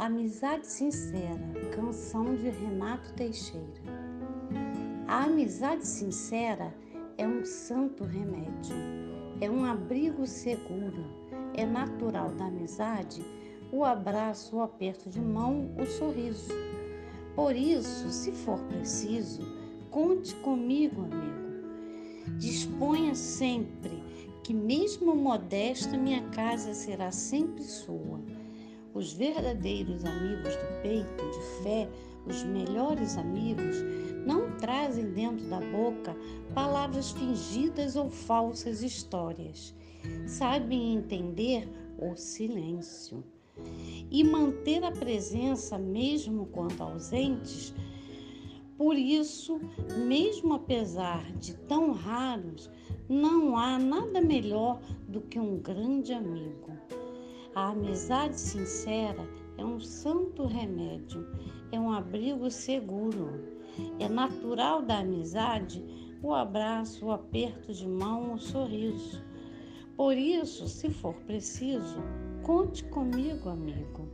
Amizade Sincera, canção de Renato Teixeira. A amizade sincera é um santo remédio, é um abrigo seguro, é natural da amizade o abraço, o aperto de mão, o sorriso. Por isso, se for preciso, conte comigo, amigo. Disponha sempre que, mesmo modesta, minha casa será sempre sua os verdadeiros amigos do peito, de fé, os melhores amigos, não trazem dentro da boca palavras fingidas ou falsas histórias. Sabem entender o silêncio e manter a presença mesmo quando ausentes. Por isso, mesmo apesar de tão raros, não há nada melhor do que um grande amigo. A amizade sincera é um santo remédio, é um abrigo seguro. É natural da amizade o abraço, o aperto de mão, o sorriso. Por isso, se for preciso, conte comigo, amigo.